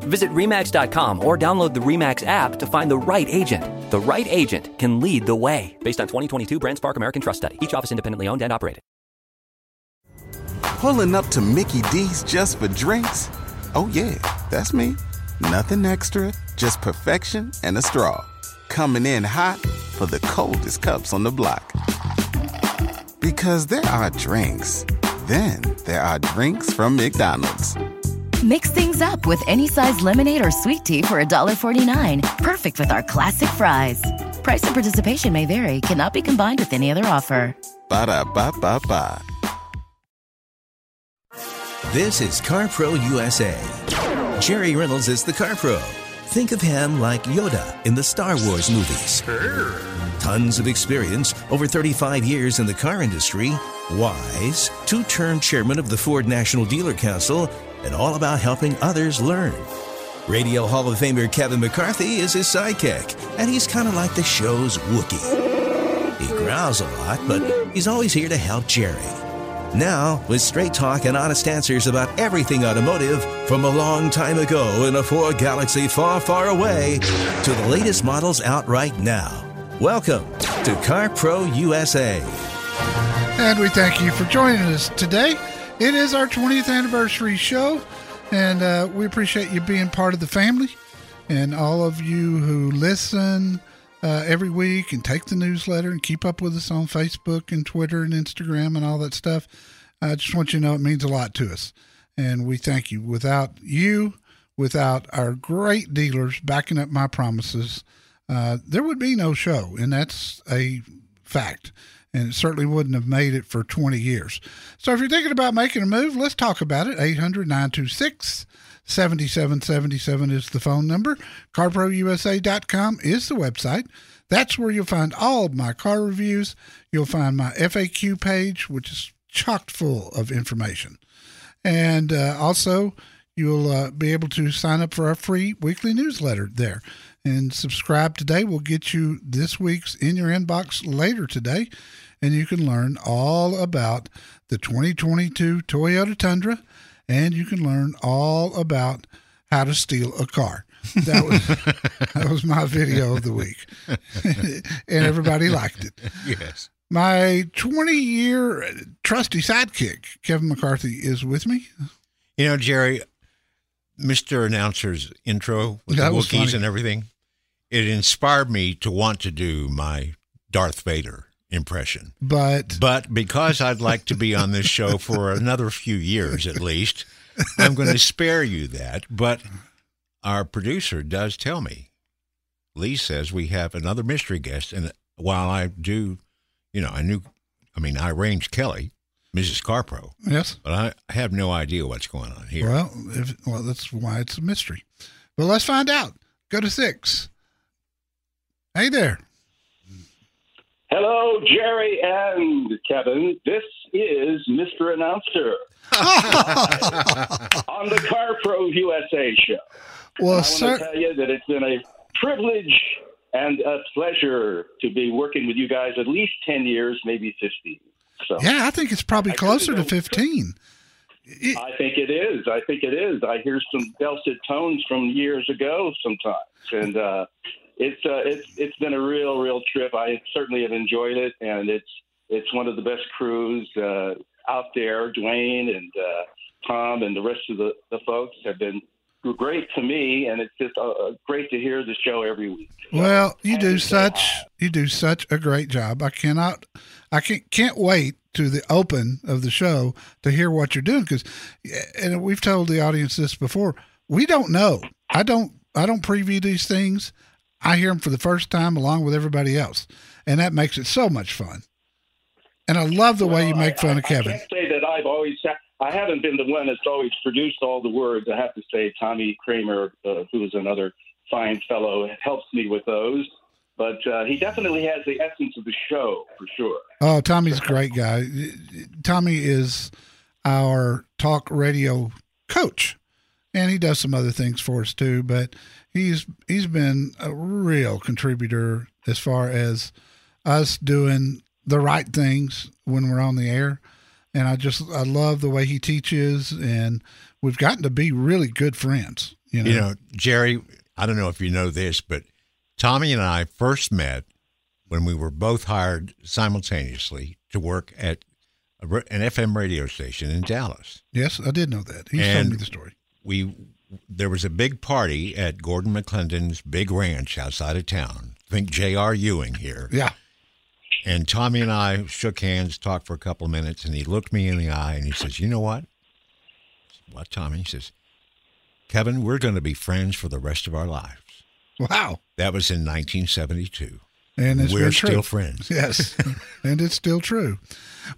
Visit REMAX.com or download the REMAX app to find the right agent. The right agent can lead the way. Based on 2022 BrandSpark American Trust Study. Each office independently owned and operated. Pulling up to Mickey D's just for drinks? Oh, yeah, that's me. Nothing extra, just perfection and a straw. Coming in hot for the coldest cups on the block. Because there are drinks, then there are drinks from McDonald's. Mix things up with any size lemonade or sweet tea for $1.49. Perfect with our classic fries. Price and participation may vary, cannot be combined with any other offer. Ba da ba ba ba. This is CarPro USA. Jerry Reynolds is the CarPro. Think of him like Yoda in the Star Wars movies. Tons of experience, over 35 years in the car industry, wise, two term chairman of the Ford National Dealer Council, and all about helping others learn. Radio Hall of Famer Kevin McCarthy is his sidekick, and he's kind of like the show's Wookiee. He growls a lot, but he's always here to help Jerry. Now, with straight talk and honest answers about everything automotive, from a long time ago in a Ford galaxy far, far away to the latest models out right now. Welcome to Car Pro USA. And we thank you for joining us today. It is our 20th anniversary show, and uh, we appreciate you being part of the family and all of you who listen uh, every week and take the newsletter and keep up with us on Facebook and Twitter and Instagram and all that stuff. I just want you to know it means a lot to us. And we thank you. Without you, without our great dealers backing up my promises, uh, there would be no show. And that's a fact. And it certainly wouldn't have made it for 20 years. So if you're thinking about making a move, let's talk about it. 800 926 7777 is the phone number. CarProUSA.com is the website. That's where you'll find all of my car reviews. You'll find my FAQ page, which is chocked full of information. And uh, also, you'll uh, be able to sign up for our free weekly newsletter there. And subscribe today We'll get you this week's in your inbox later today. And you can learn all about the 2022 Toyota Tundra. And you can learn all about how to steal a car. That was that was my video of the week, and everybody liked it. Yes. My 20 year trusty sidekick, Kevin McCarthy, is with me. You know, Jerry, Mr. Announcer's intro with That the Wookiees and everything, it inspired me to want to do my Darth Vader impression. But But because I'd like to be on this show for another few years at least, I'm going to spare you that. But our producer does tell me, Lee says we have another mystery guest. And while I do, you know, I knew, I mean, I arranged Kelly, Mrs. Carpro, yes, but I have no idea what's going on here. well, if, well, that's why it's a mystery. But let's find out. Go to six. Hey there. Hello, Jerry and Kevin. This is Mr. Announcer on the Car Pro USA show. Well, I want sir, to tell you that it's been a privilege and a pleasure to be working with you guys at least 10 years, maybe 15. So yeah, I think it's probably I closer to 15. It- I think it is. I think it is. I hear some dulcet tones from years ago sometimes, and uh, it's uh, it's it's been a real, real trip. I certainly have enjoyed it, and it's it's one of the best crews uh, out there. Dwayne and uh, Tom and the rest of the, the folks have been great to me, and it's just uh, great to hear the show every week. Well, you do such have. you do such a great job. I cannot, I can't can't wait to the open of the show to hear what you're doing because, and we've told the audience this before. We don't know. I don't. I don't preview these things. I hear them for the first time along with everybody else, and that makes it so much fun. And I love the way you make I- fun I, of Kevin. I can't say that I've always. I haven't been the one that's always produced all the words. I have to say, Tommy Kramer, uh, who is another fine fellow, helps me with those. but uh, he definitely has the essence of the show for sure. Oh, Tommy's a great guy. Tommy is our talk radio coach, and he does some other things for us too. But he's he's been a real contributor as far as us doing the right things when we're on the air. And I just I love the way he teaches, and we've gotten to be really good friends. You know, You know, Jerry, I don't know if you know this, but Tommy and I first met when we were both hired simultaneously to work at a, an FM radio station in Dallas. yes, I did know that. He told me the story. We there was a big party at Gordon McLendon's big ranch outside of town. Think J.R. Ewing here. Yeah, And Tommy and I shook hands, talked for a couple of minutes, and he looked me in the eye and he says, You know what? Said, What, Tommy? He says, Kevin, we're going to be friends for the rest of our lives. wow. That was in 1972. And it's We're true. still friends. Yes, and it's still true.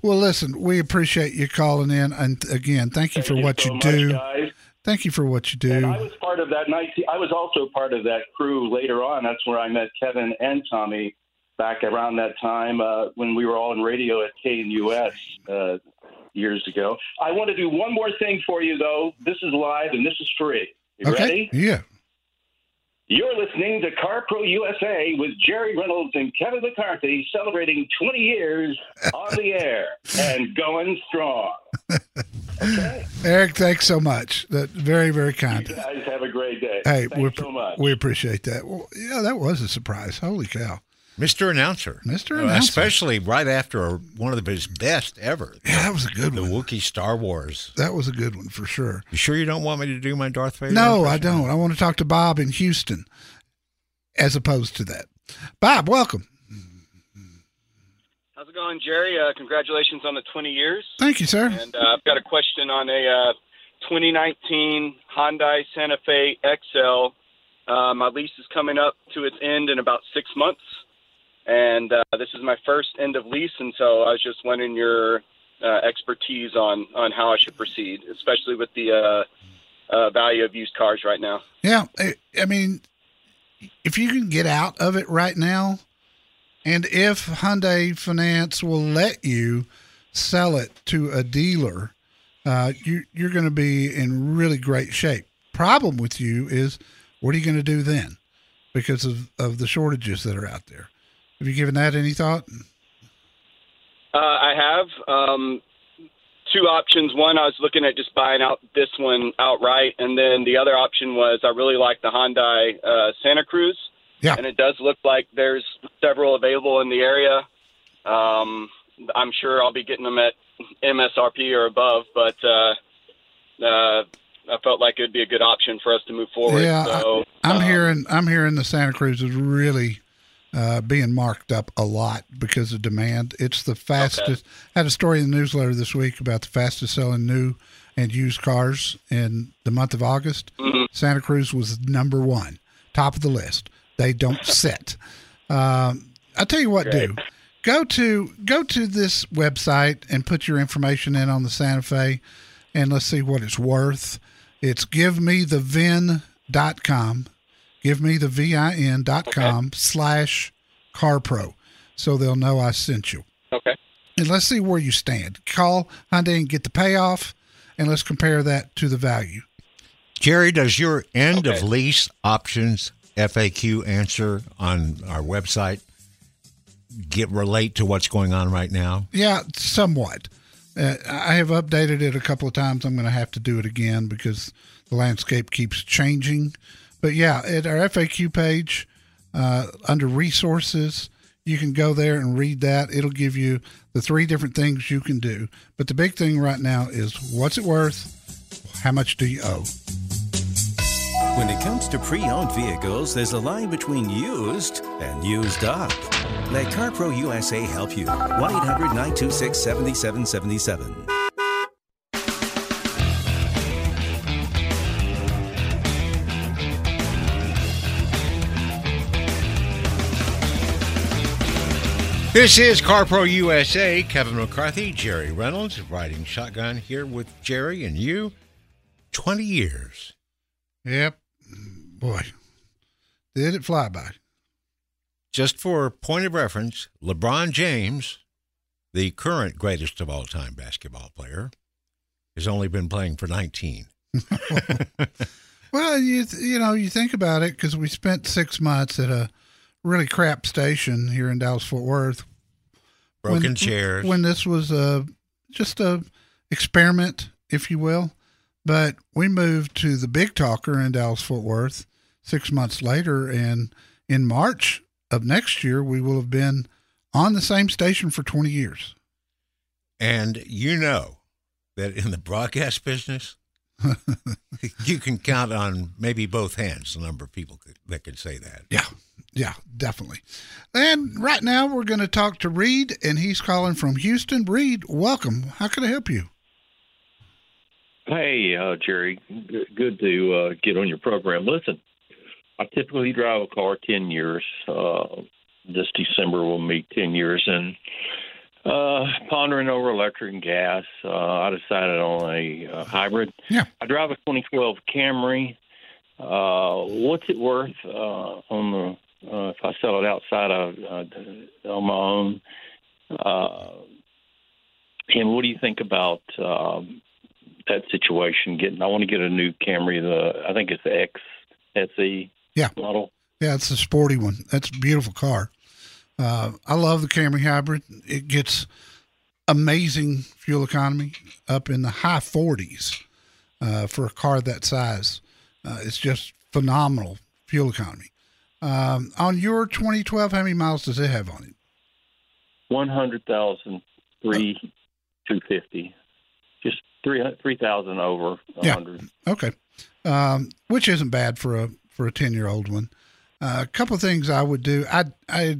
Well, listen, we appreciate you calling in, and again, thank you Thank for what so you much, do. guys. Thank you for what you And do. I was part of that 19. I was also part of that crew later on. That's where I met Kevin and Tommy back around that time uh, when we were all in radio at KNUS uh, years ago. I want to do one more thing for you, though. This is live and this is free. You okay, ready? yeah. You're listening to Car Pro USA with Jerry Reynolds and Kevin McCarthy celebrating 20 years on the air and going strong. Okay. Eric, thanks so much. That very, very kind. You guys have a great day. Hey, Thanks we so much. we appreciate that. Well, yeah, that was a surprise. Holy cow! Mr. Announcer. Mr. Uh, Announcer. Especially right after one of his best ever. Yeah, that was a good The one. The Wookiee Star Wars. That was a good one for sure. You sure you don't want me to do my Darth Vader? No, I don't. I want to talk to Bob in Houston, as opposed to that. Bob, welcome. How's it going, Jerry? Uh, congratulations on the 20 years. Thank you, sir. And uh, I've got a question on a uh, 2019 Hyundai Santa Fe XL. Uh, my lease is coming up to its end in about six months, and uh, this is my first end of lease, and so I was just wondering your uh, expertise on on how I should proceed, especially with the uh, uh, value of used cars right now. Yeah, I, I mean, if you can get out of it right now, and if Hyundai Finance will let you sell it to a dealer, uh, you, you're going to be in really great shape. Problem with you is, what are you going to do then? Because of, of the shortages that are out there. Have you given that any thought? Uh, I have um, two options. One, I was looking at just buying out this one outright, and then the other option was I really like the Hyundai uh, Santa Cruz, Yeah. and it does look like there's several available in the area. Um, I'm sure I'll be getting them at MSRP or above, but uh, uh, I felt like it would be a good option for us to move forward. Yeah, so, I'm um, hearing I'm hearing the Santa Cruz is really uh, being marked up a lot because of demand. It's the fastest. I had a story in the newsletter this week about the fastest selling new and used cars in the month of August. Santa Cruz was number one, top of the list. They don't sit. Um, I tell you what, do go to go to this website and put your information in on the Santa Fe, and let's see what it's worth. It's givemethevin.com, givemethevin.com slash carpro, so they'll know I sent you. Okay. And let's see where you stand. Call Hyundai and get the payoff, and let's compare that to the value. Jerry, does your end of lease options FAQ answer on our website get relate to what's going on right now? Yeah, somewhat. Uh, I have updated it a couple of times. I'm going to have to do it again because the landscape keeps changing. But yeah, at our FAQ page, uh, under resources, you can go there and read that. It'll give you the three different things you can do. But the big thing right now is what's it worth? How much do you owe? When it comes to pre owned vehicles, there's a line between used and used up. Let CarPro USA help you. 1 800 926 7777. This is CarPro USA. Kevin McCarthy, Jerry Reynolds, riding shotgun here with Jerry and you. 20 years. Yep. Boy, did it fly by? Just for point of reference, LeBron James, the current greatest of all time basketball player, has only been playing for 19. Well, you th- you know you think about it because we spent six months at a really crap station here in Dallas Fort Worth. Broken when, chairs. When this was a just a experiment, if you will, but we moved to the Big Talker in Dallas Fort Worth six months later, and in March of next year we will have been on the same station for twenty years. And you know that in the broadcast business, you can count on maybe both hands the number of people could, that can say that. Yeah, yeah, definitely. And right now we're going to talk to Reed, and he's calling from Houston. Reed, welcome. How can I help you? Hey, uh, Jerry. G- Good to uh, get on your program. Listen, I typically drive a car 10 years. Uh, this December will meet 10 years. And uh, pondering over electric and gas, uh, I decided on a uh, hybrid. Yeah. I drive a 2012 Camry. Uh, what's it worth uh, on the uh, if I sell it outside of uh, on my own? Uh, and what do you think about um, that situation? Getting, I want to get a new Camry. The I think it's the X SE Yeah. model. Yeah, it's a sporty one. That's a beautiful car. Uh, I love the Camry hybrid. It gets amazing fuel economy up in the high 40s uh, for a car that size. Uh, it's just phenomenal fuel economy. Um, on your 2012, how many miles does it have on it? One hundred thousand three two fifty, just three three thousand over a Yeah. Okay, um, which isn't bad for a for a ten year old one. Uh, a couple of things I would do. I I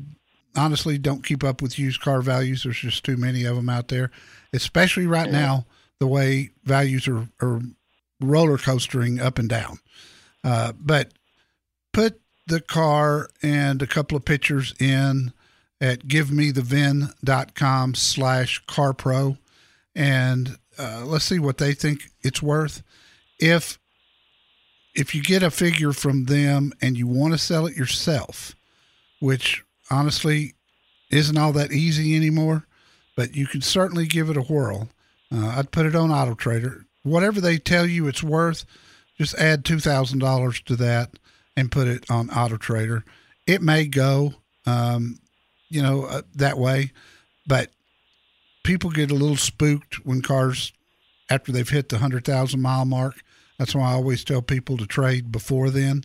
honestly don't keep up with used car values. There's just too many of them out there, especially right now. The way values are, are roller coastering up and down. Uh, but put the car and a couple of pictures in at givemethevin.com slash carpro and uh, let's see what they think it's worth. If if you get a figure from them and you want to sell it yourself, which honestly isn't all that easy anymore, but you can certainly give it a whirl. Uh, I'd put it on Auto Trader. Whatever they tell you it's worth, just add two thousand dollars to that and put it on Auto Trader. It may go, um, you know, uh, that way, but people get a little spooked when cars after they've hit the 100,000 mile mark. That's why I always tell people to trade before then.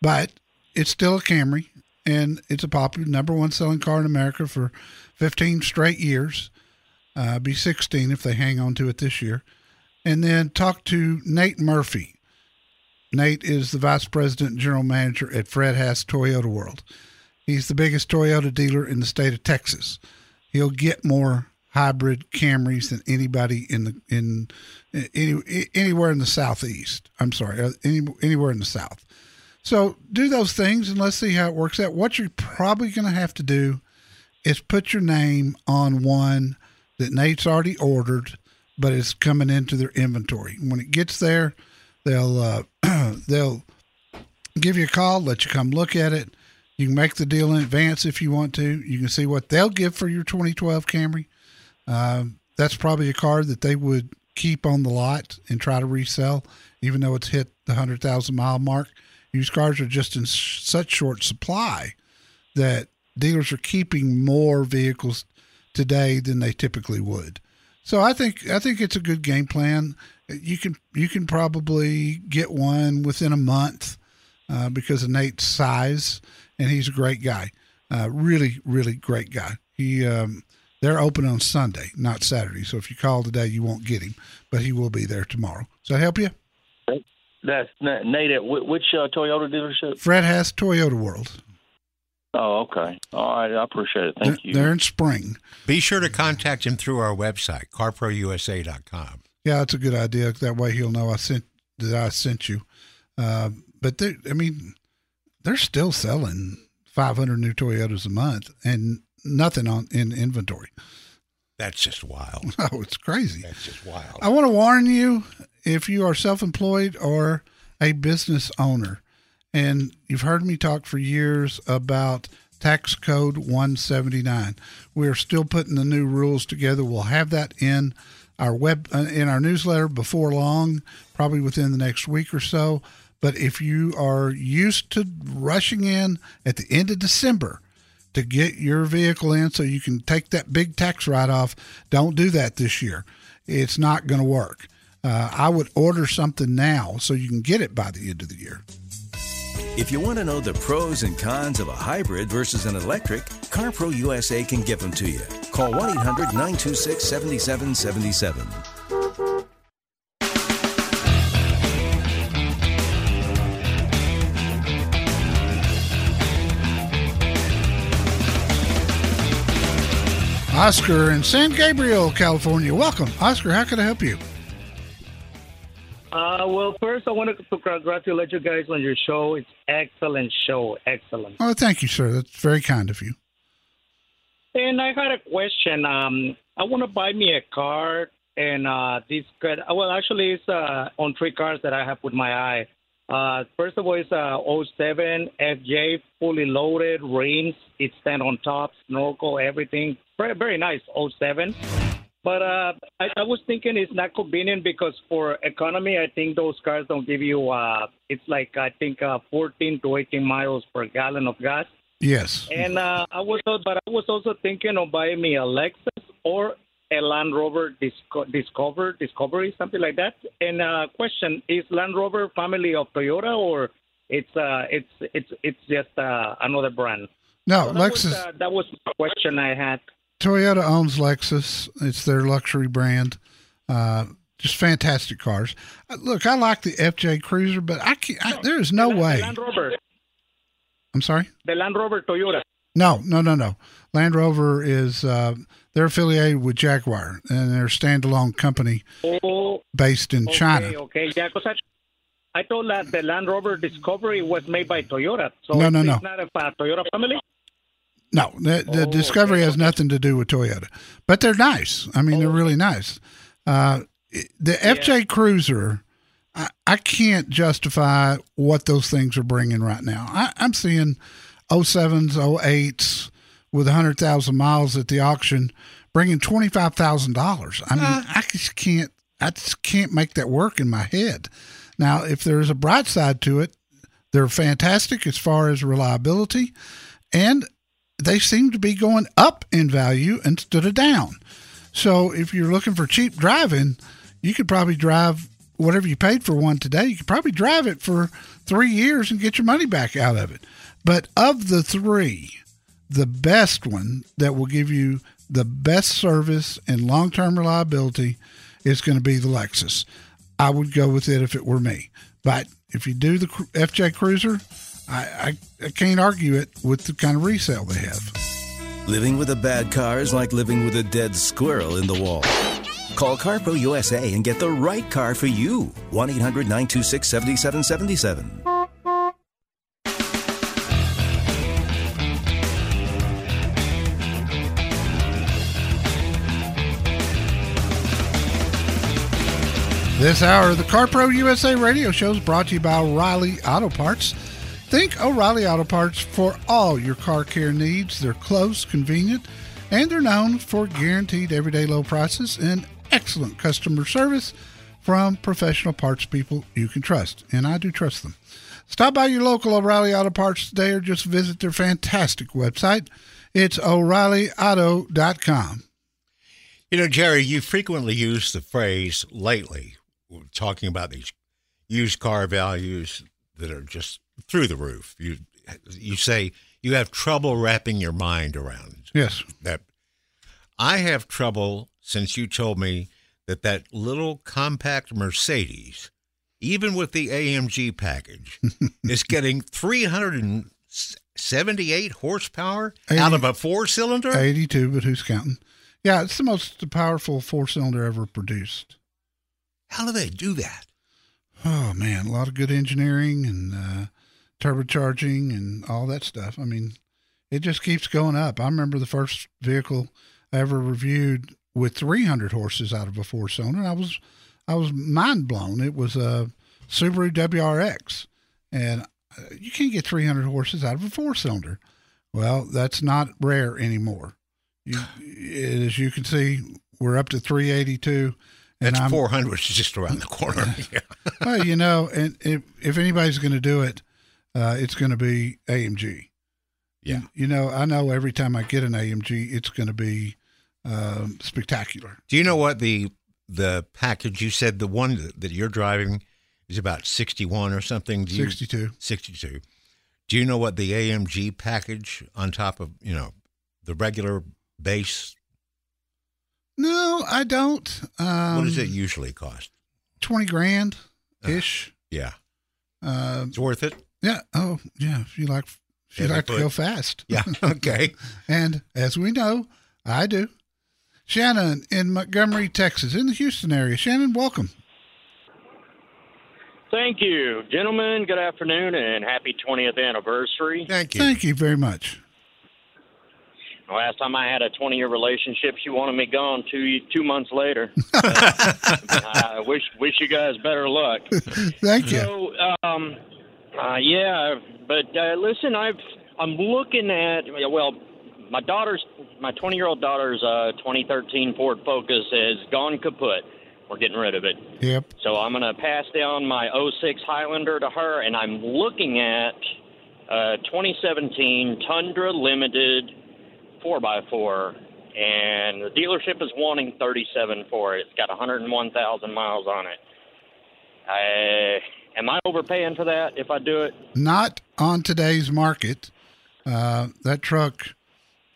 But it's still a Camry and it's a popular number one selling car in America for 15 straight years. Uh, be 16 if they hang on to it this year. And then talk to Nate Murphy. Nate is the vice president and general manager at Fred Haas Toyota World. He's the biggest Toyota dealer in the state of Texas. He'll get more hybrid Camrys than anybody in the in any anywhere in the southeast. I'm sorry, uh, any, anywhere in the south. So do those things and let's see how it works out. What you're probably going to have to do is put your name on one that Nate's already ordered, but it's coming into their inventory. When it gets there, they'll uh, they'll give you a call, let you come look at it. You can make the deal in advance if you want to. You can see what they'll give for your 2012 Camry. Um, that's probably a car that they would keep on the lot and try to resell, even though it's hit the 100,000 mile mark. Used cars are just in sh- such short supply that dealers are keeping more vehicles today than they typically would. So I think I think it's a good game plan. You can you can probably get one within a month uh, because of Nate's size, and he's a great guy. Uh, really, really great guy. He um, they're open on Sunday, not Saturday. So if you call today, you won't get him, but he will be there tomorrow. Does that help you? That's Nate at which uh, Toyota dealership? Fred Haas Toyota World. Oh, okay. All right, I appreciate it. Thank they're, you. They're in spring. Be sure to contact him through our website, carprousa.com. Yeah, that's a good idea. That way he'll know I sent that I sent you. Uh, but they, I mean, they're still selling 500 new Toyotas a month and nothing on in inventory. That's just wild. Oh, it's crazy. That's just wild. I want to warn you if you are self employed or a business owner, and you've heard me talk for years about tax code 179. We are still putting the new rules together. We'll have that in our web uh, in our newsletter before long, probably within the next week or so. But if you are used to rushing in at the end of December to get your vehicle in so you can take that big tax write off, don't do that this year. It's not going to work. Uh, I would order something now so you can get it by the end of the year. If you want to know the pros and cons of a hybrid versus an electric, CarPro USA can give them to you. Call 1 800 926 7777. Oscar in San Gabriel, California. Welcome. Oscar, how can I help you? Uh, well, first, I wanted to congratulate you guys on your show. It's excellent show. Excellent. Oh, thank you, sir. That's very kind of you. And I had a question. Um, I want to buy me a car, and uh, this could, well, actually, it's uh, on three cars that I have with my eye. Uh, first of all, it's uh, 07 FJ, fully loaded, rims. It's stand on top, snorkel, everything. Very, very nice 07. But uh, I, I was thinking it's not convenient because for economy, I think those cars don't give you. Uh, it's like I think uh, 14 to 18 miles per gallon of gas. Yes. And uh, I was, but I was also thinking of buying me a Lexus or a Land Rover Disco- Discover, Discovery, something like that. And uh, question: Is Land Rover family of Toyota or it's uh, it's it's it's just uh, another brand? No, So that Lexus. Was, uh, that was the question I had. Toyota owns Lexus. It's their luxury brand. Uh, just fantastic cars. Uh, Look, I like the FJ Cruiser, but I can't. I, there is no The way. Land Rover, I'm sorry. the Land Rover Toyota. No, no, no, no. Land Rover is uh, they're affiliated with Jaguar, and they're a standalone company Oh, based in okay, China. Okay, yeah, because I, I thought that the Land Rover Discovery was made by Toyota. So No, no, it's no. not a uh, Toyota family. No, the, the Oh, Discovery okay, has nothing to do with Toyota, but they're nice. I mean, they're Oh. really nice. Uh, the FJ Cruiser, I, I can't justify what those things are bringing right now. I, I'm seeing 07s, 08s with 100,000 miles at the auction bringing $25,000. I mean, I just can't, I just can't make that work in my head. Now, if there's a bright side to it, they're fantastic as far as reliability, and they seem to be going up in value instead of down. So if you're looking for cheap driving, you could probably drive whatever you paid for one today. You could probably drive it for three years and get your money back out of it. But of the three, the best one that will give you the best service and long term reliability is going to be the Lexus. I would go with it if it were me. But if you do the FJ Cruiser, I, I, I can't argue it with the kind of resale they have. Living with a bad car is like living with a dead squirrel in the wall. Call CarPro USA and get the right car for you. 1 800 926 7777. This hour the CarPro USA radio show is brought to you by O'Reilly Auto Parts. Think O'Reilly Auto Parts for all your car care needs. They're close, convenient, and they're known for guaranteed everyday low prices and excellent customer service from professional parts people you can trust. And I do trust them. Stop by your local O'Reilly Auto Parts today or just visit their fantastic website. It's o'ReillyAuto.com. You know, Jerry, you frequently use the phrase lately, talking about these used car values that are just through the roof. You you say you have trouble wrapping your mind around Yes. that. I have trouble since you told me that that little compact Mercedes, even with the AMG package, is getting 378 horsepower out of a four cylinder. 82, but who's counting? Yeah, it's the most powerful four cylinder ever produced. How do they do that? Oh man, a lot of good engineering and uh, turbocharging and all that stuff. I mean, it just keeps going up. I remember the first vehicle I ever reviewed with 300 horses out of a four cylinder. I was I was mind blown. It was a Subaru WRX, and uh, you can't get 300 horses out of a four cylinder. Well, that's not rare anymore. You, as you can see, we're up to 382. And That's 400 is just around the corner. yeah. well, you know, and if, if anybody's going to do it, uh, it's going to be AMG. Yeah. You, you, know, I know every time I get an AMG, it's going to be um, spectacular. Do you know what the the package you said the one that you're driving is about 61 or something? Do you, 62. 62. Do you know what the AMG package on top of, you know, the regular base? No, I don't. Um, what does it usually cost? 20 grand ish. Uh, yeah. Uh, it's worth it. Yeah. Oh, yeah. She you like, if you like to go fast. Yeah. Okay. and as we know, I do. Shannon in Montgomery, Texas, in the Houston area. Shannon, welcome. Thank you, gentlemen. Good afternoon and happy 20th anniversary. Thank you. Thank you very much. Last time I had a 20 year relationship, she wanted me gone two two months later. I wish wish you guys better luck. Thank you. So, um, uh, yeah, but uh, listen, I've I'm looking at well, my daughter's my 20 year old daughter's uh, 2013 Ford Focus has gone kaput. We're getting rid of it. Yep. So I'm going to pass down my 06 Highlander to her, and I'm looking at uh, 2017 Tundra Limited 4x4, and the dealership is wanting 37 for it. It's got 101,000 miles on it. I, am I overpaying for that if I do it? Not on today's market. Uh, that truck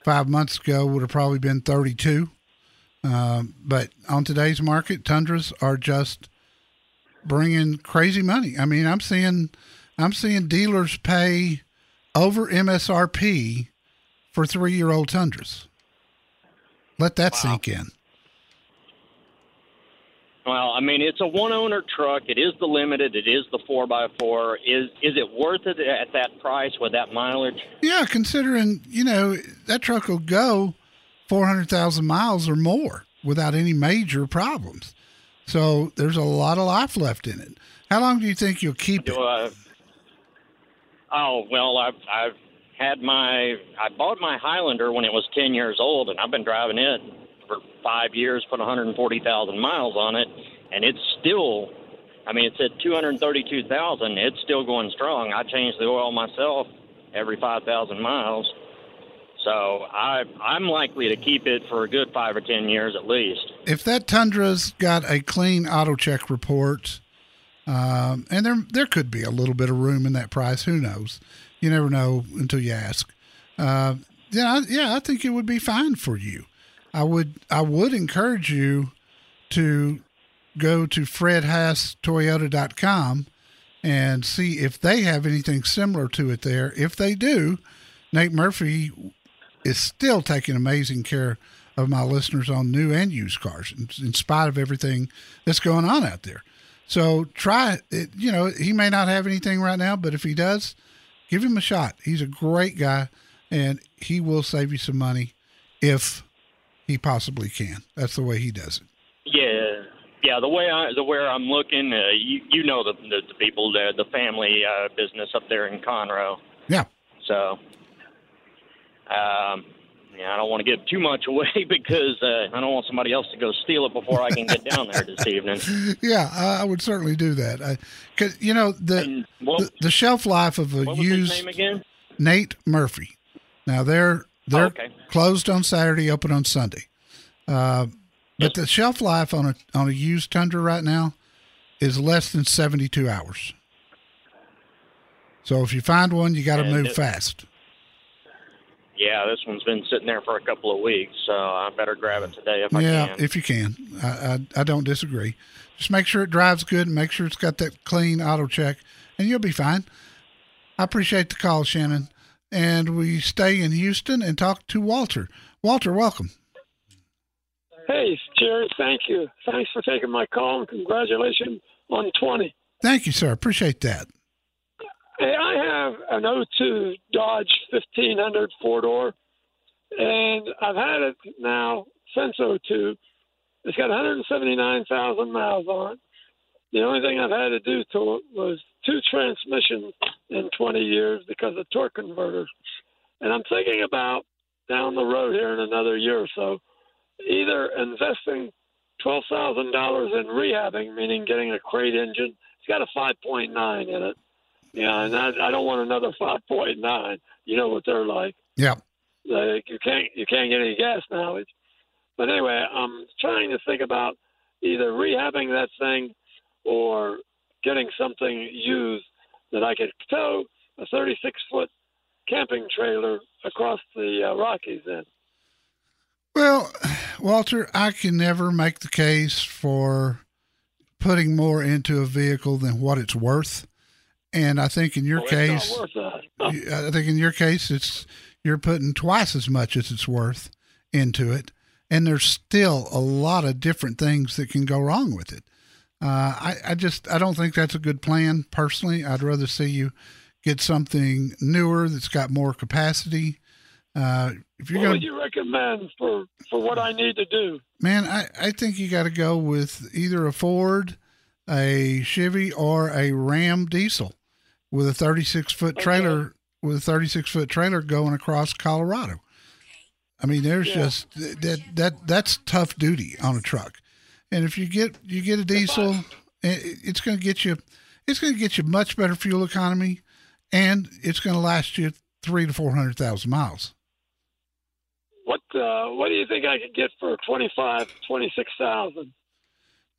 five months ago would have probably been 32. Um, but on today's market, Tundras are just bringing crazy money. I mean, I'm seeing, I'm seeing dealers pay over MSRP for three year old Tundras. Let that wow. sink in. Well, I mean, it's a one owner truck. It is the limited. It is the four x four. Is is it worth it at that price with that mileage? Yeah, considering you know that truck will go four hundred thousand miles or more without any major problems. So there's a lot of life left in it. How long do you think you'll keep it? Uh, oh well, I've I've had my I bought my Highlander when it was 10 years old, and I've been driving it for five years, put 140,000 miles on it, and it's still. I mean, it's at 232,000. It's still going strong. I change the oil myself every 5,000 miles. So I, I'm likely to keep it for a good five or ten years at least. If that Tundra's got a clean auto check report, um, and there there could be a little bit of room in that price. Who knows? You never know until you ask. Uh, yeah, yeah, I think it would be fine for you. I would I would encourage you to go to fredhaastoyota.com and see if they have anything similar to it there. If they do, Nate Murphy is still taking amazing care of my listeners on new and used cars in, in spite of everything that's going on out there. So try it. You know, he may not have anything right now, but if he does, give him a shot. He's a great guy, and he will save you some money if he possibly can. That's the way he does it. Yeah, yeah. The way I, the way I'm looking, uh, you you know the the, the people, the the family uh, business up there in Conroe. Yeah. So, um, yeah, I don't want to give too much away because uh, I don't want somebody else to go steal it before I can get down there this evening. Yeah, I would certainly do that. I, cause you know the, and, well, the, the shelf life of a used name again? Nate Murphy. Now they're they're oh, okay. closed on Saturday, open on Sunday. Uh, but the shelf life on a on a used Tundra right now is less than seventy two hours. So if you find one, you got to move it, fast. Yeah, this one's been sitting there for a couple of weeks, so I better grab it today if yeah, I can. Yeah, if you can. I, I, I don't disagree. Just make sure it drives good and make sure it's got that clean auto check, and you'll be fine. I appreciate the call, Shannon. And we stay in Houston and talk to Walter. Walter, welcome. Hey, Jerry, thank you. Thanks for taking my call and congratulations on 20. Thank you, sir. Appreciate that. Hey, I have an 02 Dodge 1500 four door, and I've had it now since 02. It's got 179,000 miles on it. The only thing I've had to do to it was two transmissions in 20 years because of torque converters. And I'm thinking about down the road here in another year or so, either investing twelve thousand dollars in rehabbing, meaning getting a crate engine. It's got a five point nine in it. Yeah, and I, I don't want another five point nine. You know what they're like. Yeah. Like you can't you can't get any gas now. It's, but anyway, I'm trying to think about either rehabbing that thing or getting something used that I could tow a 36 foot camping trailer across the uh, Rockies in. Well, Walter, I can never make the case for putting more into a vehicle than what it's worth. And I think in your case, it's not worth that. you- I think in your case, it's you're putting twice as much as it's worth into it, and there's still a lot of different things that can go wrong with it. Uh, I, I just I don't think that's a good plan personally. I'd rather see you get something newer that's got more capacity. Uh, if you're what going would you recommend for, for what I need to do? Man, I, I think you got to go with either a Ford, a Chevy, or a Ram diesel with a 36 foot trailer with a 36 foot trailer going across Colorado. I mean, there's Yeah. just that that that's tough duty on a truck. And if you get you get a diesel, it's going to get you it's going to get you much better fuel economy, and it's going to last you three to four hundred thousand miles. What uh, what do you think I could get for 25, 26,000?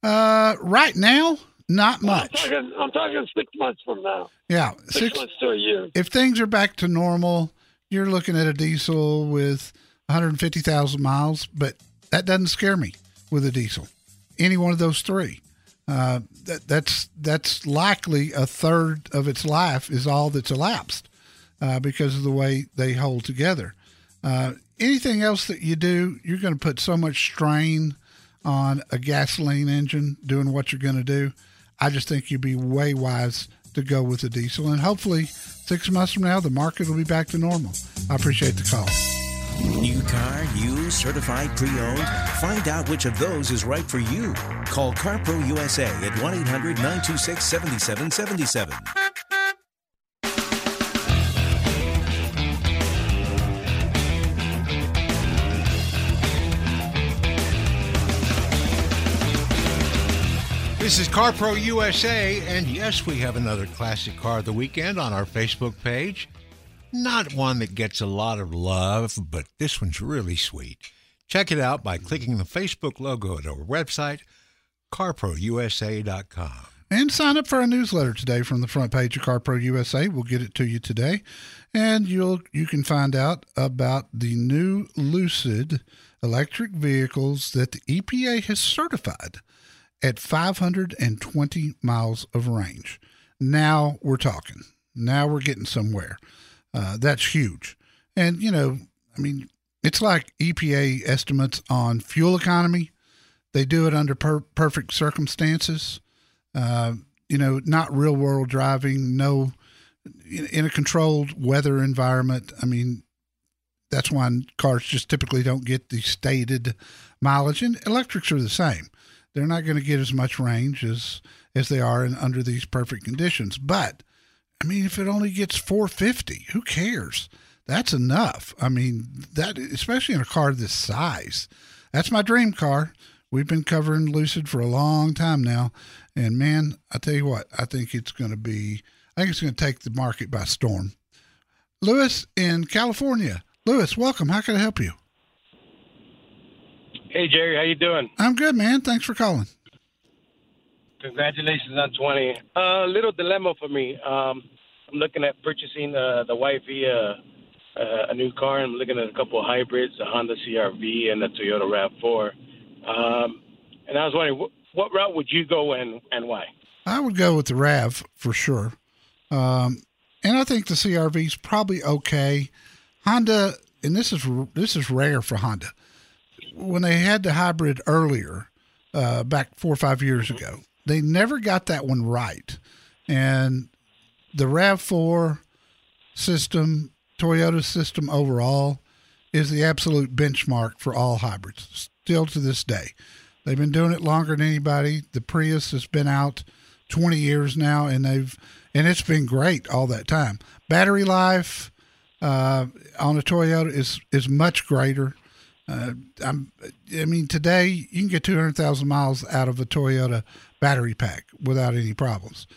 Uh, right now, not I'm much. talking, I'm talking six months from now. Yeah, Six, six months to a year. if things are back to normal, you're looking at a diesel with 150,000 miles, but that doesn't scare me with a diesel. Any one of those three. Uh, that, that's that's likely a third of its life is all that's elapsed uh, because of the way they hold together. Uh, anything else that you do, you're going to put so much strain on a gasoline engine doing what you're going to do. I just think you'd be way wise to go with a diesel, and hopefully six months from now the market will be back to normal. I appreciate the call. New car, used, certified, pre-owned? Find out which of those is right for you. Call CarPro USA at 1-800-926-7777. This is CarPro USA, and yes, we have another classic car of the weekend on our Facebook page. Not one that gets a lot of love, but this one's really sweet. Check it out by clicking the Facebook logo at our website, carprousa.com. And sign up for our newsletter today from the front page of CarPro USA. We'll get it to you today, and you'll you can find out about the new Lucid electric vehicles that the EPA has certified at 520 miles of range. Now we're talking. Now we're getting somewhere. Uh, that's huge. And you know, I mean, it's like EPA estimates on fuel economy. They do it under per- perfect circumstances. Uh, you know, not real world driving, no, in, a controlled weather environment. I mean, that's why cars just typically don't get the stated mileage, and electrics are the same. They're not going to get as much range as as they are in under these perfect conditions. But I mean, if it only gets 450, who cares? That's enough. I mean, that especially in a car this size. That's my dream car. We've been covering Lucid for a long time now, and man, I tell you what, I think it's going to be. I think it's going to take the market by storm. Lewis in California. Lewis, welcome. How can I help you? Hey Jerry, how you doing? I'm good, man. Thanks for calling. Congratulations on 20. A uh, little dilemma for me. Um, I'm looking at purchasing uh, the YV uh, uh, a new car. I'm looking at a couple of hybrids, a Honda CRV and a Toyota Rav4. Um, and I was wondering, wh- what route would you go and and why? I would go with the Rav for sure. Um, and I think the CRV is probably okay. Honda, and this is this is rare for Honda. When they had the hybrid earlier, uh, back four or five years ago, they never got that one right. And the Rav Four system, Toyota system overall, is the absolute benchmark for all hybrids. Still to this day, they've been doing it longer than anybody. The Prius has been out 20 years now, and they've and it's been great all that time. Battery life, uh, on a Toyota is is much greater. Uh, I'm, I mean, today you can get 200,000 miles out of a Toyota battery pack without any problems.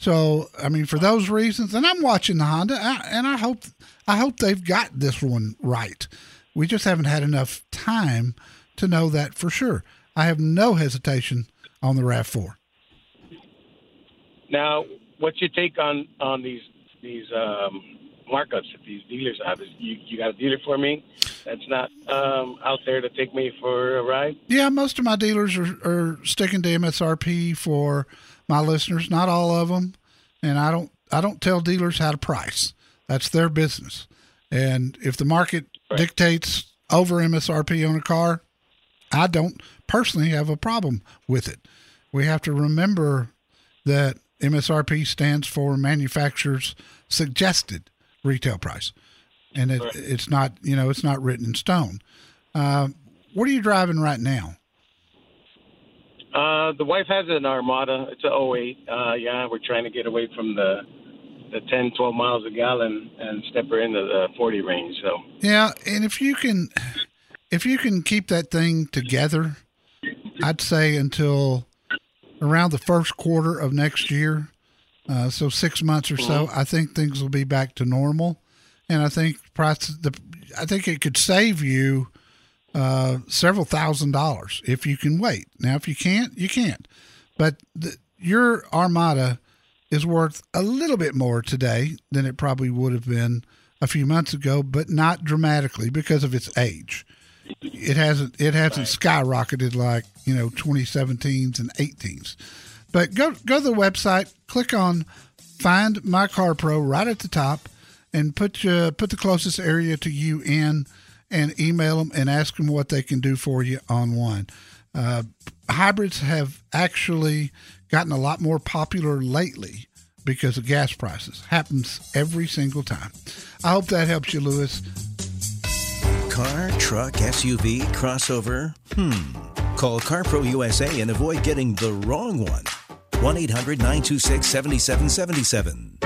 So, I mean, for those reasons, and I'm watching the Honda, and I hope I hope they've got this one right. We just haven't had enough time to know that for sure. I have no hesitation on the Rav Four. Now, what's your take on on these these um, markups that these dealers have? Is you you got a dealer for me that's not um, out there to take me for a ride? Yeah, most of my dealers are, are sticking to MSRP for my listeners. Not all of them, and I don't I don't tell dealers how to price. That's their business. And if the market right. dictates over MSRP on a car, I don't personally have a problem with it. We have to remember that MSRP stands for manufacturer's suggested retail price, and it, right. it's not you know it's not written in stone. Uh, what are you driving right now? Uh, the wife has an Armada. It's a 08. Uh, yeah, we're trying to get away from the the 10, 12 miles a gallon and step her into the 40 range. So yeah, and if you can, if you can keep that thing together, I'd say until around the first quarter of next year, uh, so six months or so, mm-hmm. I think things will be back to normal, and I think price the I think it could save you uh, several thousand dollars if you can wait. Now, if you can't, you can't. But the, your Armada is worth a little bit more today than it probably would have been a few months ago, but not dramatically because of its age. It hasn't it hasn't skyrocketed like you know 2017s and 18s. But go go to the website, click on Find My Car Pro right at the top, and put uh, put the closest area to you in, and email them and ask them what they can do for you on one. Uh, hybrids have actually gotten a lot more popular lately because of gas prices. Happens every single time. I hope that helps you, Lewis. Car, truck, SUV, crossover? Hmm. Call CarPro USA and avoid getting the wrong one. 1 800 926 7777.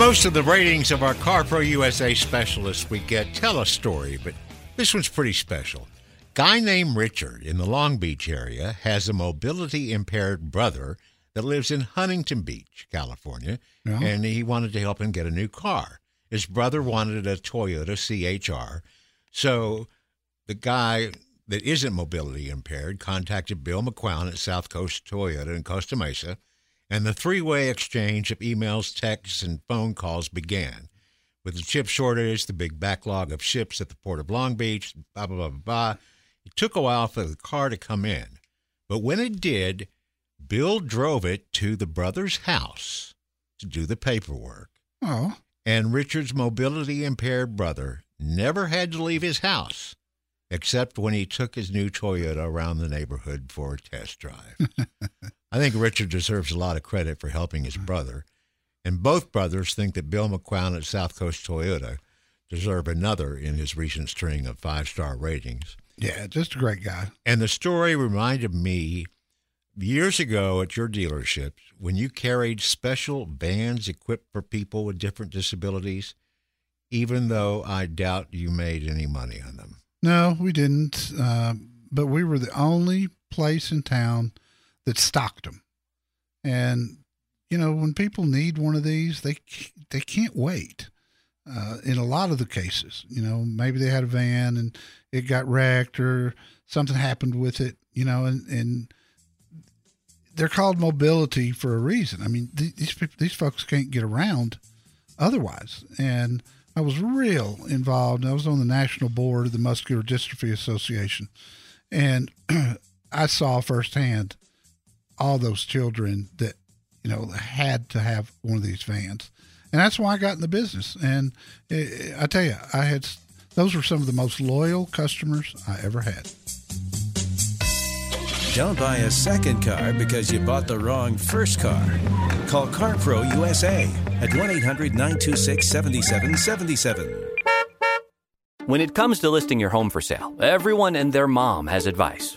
Most of the ratings of our CarPro USA specialists we get tell a story, but this one's pretty special. Guy named Richard in the Long Beach area has a mobility impaired brother that lives in Huntington Beach, California, yeah. and he wanted to help him get a new car. His brother wanted a Toyota CHR, so the guy that isn't mobility impaired contacted Bill McQuown at South Coast Toyota in Costa Mesa and the three way exchange of emails, texts, and phone calls began. With the chip shortage, the big backlog of ships at the port of Long Beach, blah, blah, blah, blah, blah, it took a while for the car to come in. But when it did, Bill drove it to the brother's house to do the paperwork. Oh. And Richard's mobility impaired brother never had to leave his house except when he took his new Toyota around the neighborhood for a test drive. I think Richard deserves a lot of credit for helping his brother. And both brothers think that Bill McQuown at South Coast Toyota deserve another in his recent string of five star ratings. Yeah, just a great guy. And the story reminded me years ago at your dealership when you carried special vans equipped for people with different disabilities, even though I doubt you made any money on them. No, we didn't. Uh, but we were the only place in town that stocked them. And you know, when people need one of these, they they can't wait. Uh, in a lot of the cases, you know, maybe they had a van and it got wrecked or something happened with it, you know, and and they're called mobility for a reason. I mean, these these folks can't get around otherwise. And I was real involved. I was on the national board of the Muscular Dystrophy Association, and I saw firsthand all those children that you know had to have one of these vans, and that's why I got in the business. And it, I tell you, I had those were some of the most loyal customers I ever had. Don't buy a second car because you bought the wrong first car. Call CarPro USA at 1 800 926 7777. When it comes to listing your home for sale, everyone and their mom has advice.